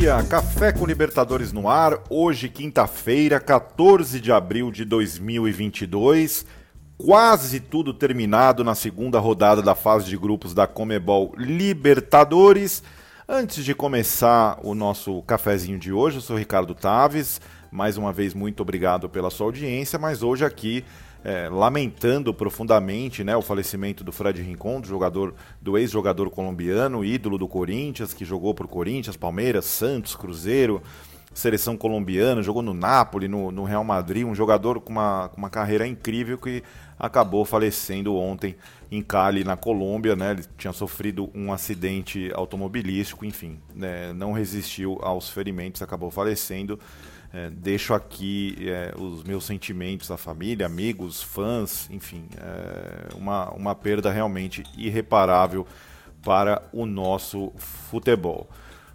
dia, Café com Libertadores no ar. Hoje, quinta-feira, 14 de abril de 2022. Quase tudo terminado na segunda rodada da fase de grupos da Comebol Libertadores. Antes de começar o nosso cafezinho de hoje, eu sou Ricardo Taves. Mais uma vez, muito obrigado pela sua audiência, mas hoje aqui é, lamentando profundamente né, o falecimento do Fred Rincon, do jogador, do ex-jogador colombiano, ídolo do Corinthians, que jogou por Corinthians, Palmeiras, Santos, Cruzeiro, seleção colombiana, jogou no Napoli, no, no Real Madrid, um jogador com uma, com uma carreira incrível que acabou falecendo ontem em Cali, na Colômbia, né? Ele tinha sofrido um acidente automobilístico, enfim, né? não resistiu aos ferimentos, acabou falecendo. É, deixo aqui é, os meus sentimentos à família, amigos, fãs, enfim, é uma, uma perda realmente irreparável para o nosso futebol.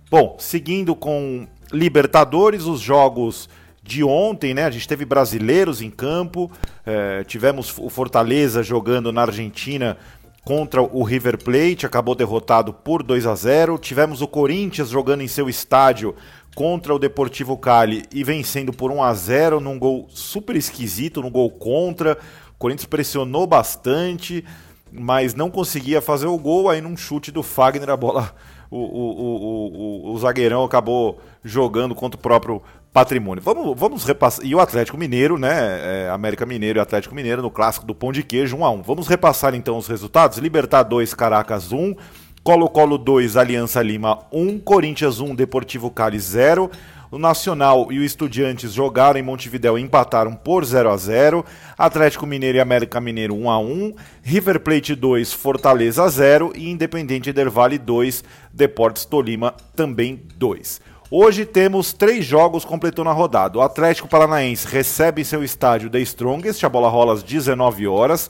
Bom, seguindo com Libertadores, os jogos de ontem, né? A gente teve brasileiros em campo, é, tivemos o Fortaleza jogando na Argentina contra o River Plate, acabou derrotado por 2 a 0. Tivemos o Corinthians jogando em seu estádio contra o Deportivo Cali e vencendo por 1 a 0 num gol super esquisito, num gol contra. O Corinthians pressionou bastante, mas não conseguia fazer o gol. Aí num chute do Fagner a bola, o, o, o, o, zagueirão acabou jogando contra o próprio patrimônio. Vamos, vamos repassar. E o Atlético Mineiro, né? É, América Mineiro e Atlético Mineiro no clássico do Pão de Queijo 1 a 1. Vamos repassar então os resultados. Libertar 2, Caracas 1. Colo-Colo 2, Aliança Lima 1, Corinthians 1, Deportivo Cali 0. O Nacional e o Estudiantes jogaram em Montevidéu e empataram por 0 a 0. Atlético Mineiro e América Mineiro 1 a 1. River Plate 2, Fortaleza 0 e Independente Del Valle 2, Deportes Tolima também 2. Hoje temos três jogos completando a rodada. O Atlético Paranaense recebe em seu estádio The Strongest, a bola rola às 19 horas.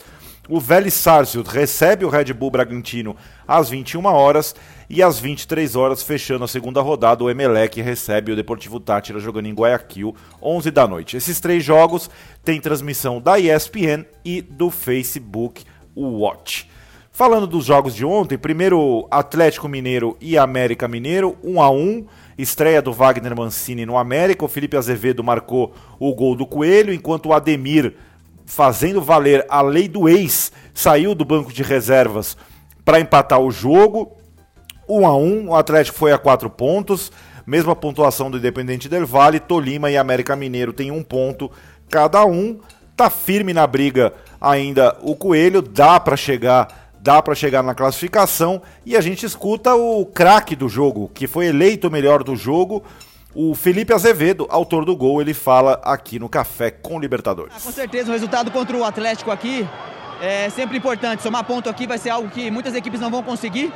O Vélez Sarsfield recebe o Red Bull Bragantino às 21 horas e às 23 horas, fechando a segunda rodada, o Emelec recebe o Deportivo Tátira jogando em Guayaquil, 11 da noite. Esses três jogos têm transmissão da ESPN e do Facebook Watch. Falando dos jogos de ontem, primeiro Atlético Mineiro e América Mineiro, 1 a 1. Estreia do Wagner Mancini no América, o Felipe Azevedo marcou o gol do Coelho, enquanto o Ademir fazendo valer a lei do ex, saiu do banco de reservas para empatar o jogo. 1 um a 1 um, o Atlético foi a quatro pontos, mesma pontuação do Independente Del Valle, Tolima e América Mineiro tem um ponto cada um. Tá firme na briga ainda o Coelho, dá para chegar, dá para chegar na classificação e a gente escuta o craque do jogo, que foi eleito o melhor do jogo, o Felipe Azevedo, autor do gol, ele fala aqui no Café com Libertadores. Ah, com certeza, o resultado contra o Atlético aqui é sempre importante. Somar ponto aqui vai ser algo que muitas equipes não vão conseguir.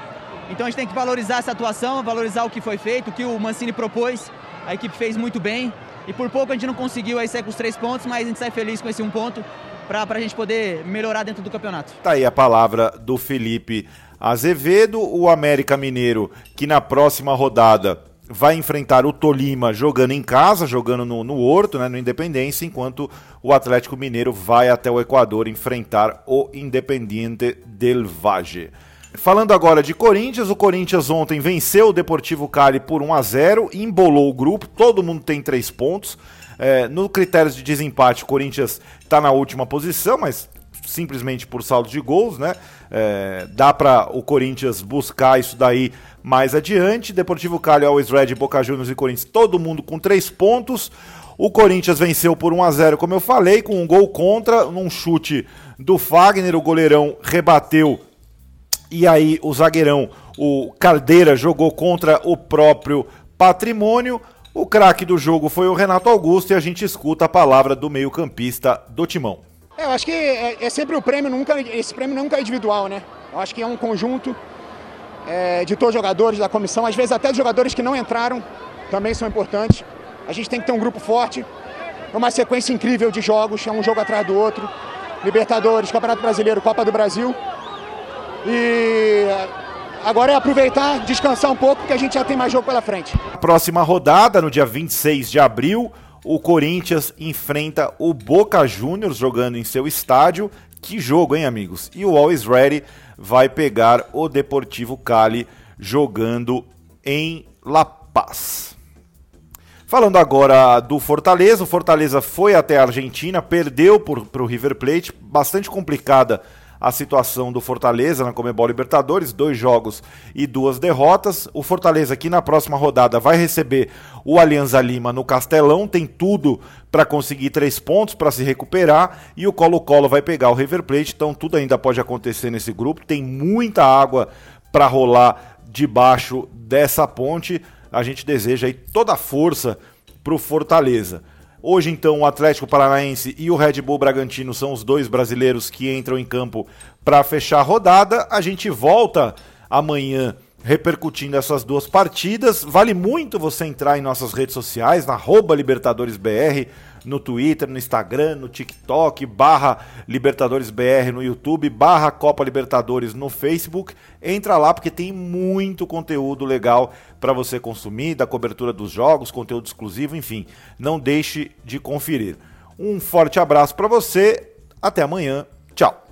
Então a gente tem que valorizar essa atuação, valorizar o que foi feito, o que o Mancini propôs. A equipe fez muito bem. E por pouco a gente não conseguiu aí sair com os três pontos, mas a gente sai feliz com esse um ponto para a gente poder melhorar dentro do campeonato. Tá aí a palavra do Felipe Azevedo, o América Mineiro, que na próxima rodada vai enfrentar o Tolima jogando em casa, jogando no, no Horto, né, no Independência, enquanto o Atlético Mineiro vai até o Equador enfrentar o Independiente del Valle. Falando agora de Corinthians, o Corinthians ontem venceu o Deportivo Cali por 1 a 0 embolou o grupo, todo mundo tem três pontos. É, no critérios de desempate, o Corinthians está na última posição, mas simplesmente por saldo de gols, né? É, dá para o Corinthians buscar isso daí mais adiante. Deportivo Cali, Always Red, Boca Juniors e Corinthians, todo mundo com três pontos. O Corinthians venceu por 1 a 0 como eu falei, com um gol contra, num chute do Fagner, o goleirão rebateu. E aí o zagueirão, o Caldeira, jogou contra o próprio patrimônio. O craque do jogo foi o Renato Augusto e a gente escuta a palavra do meio-campista do Timão. É, eu acho que é, é, sempre o prêmio, nunca, esse prêmio nunca é individual, né? Eu acho que é um conjunto é, de todos os jogadores da comissão, às vezes até de jogadores que não entraram, também são importantes. A gente tem que ter um grupo forte, é uma sequência incrível de jogos, é um jogo atrás do outro. Libertadores, Campeonato Brasileiro, Copa do Brasil. E agora é aproveitar, descansar um pouco, porque a gente já tem mais jogo pela frente. Próxima rodada, no dia 26 de abril, o Corinthians enfrenta o Boca Juniors jogando em seu estádio. Que jogo, hein, amigos? E o Always Ready vai pegar o Deportivo Cali jogando em La Paz. Falando agora do Fortaleza, o Fortaleza foi até a Argentina, perdeu para o River Plate, bastante complicada a situação do Fortaleza na Comebol Libertadores, dois jogos e duas derrotas. O Fortaleza aqui na próxima rodada vai receber o Alianza Lima no Castelão, tem tudo para conseguir três pontos para se recuperar e o Colo-Colo vai pegar o River Plate, então tudo ainda pode acontecer nesse grupo. Tem muita água para rolar debaixo dessa ponte a gente deseja aí toda a força para o Fortaleza. Hoje, então, o Atlético Paranaense e o Red Bull Bragantino são os dois brasileiros que entram em campo para fechar a rodada. A gente volta amanhã repercutindo essas duas partidas. Vale muito você entrar em nossas redes sociais, na LibertadoresBR no Twitter, no Instagram, no TikTok, barra LibertadoresBR no YouTube, barra Copa Libertadores no Facebook. Entra lá porque tem muito conteúdo legal para você consumir, da cobertura dos jogos, conteúdo exclusivo, enfim. Não deixe de conferir. Um forte abraço para você, até amanhã, tchau.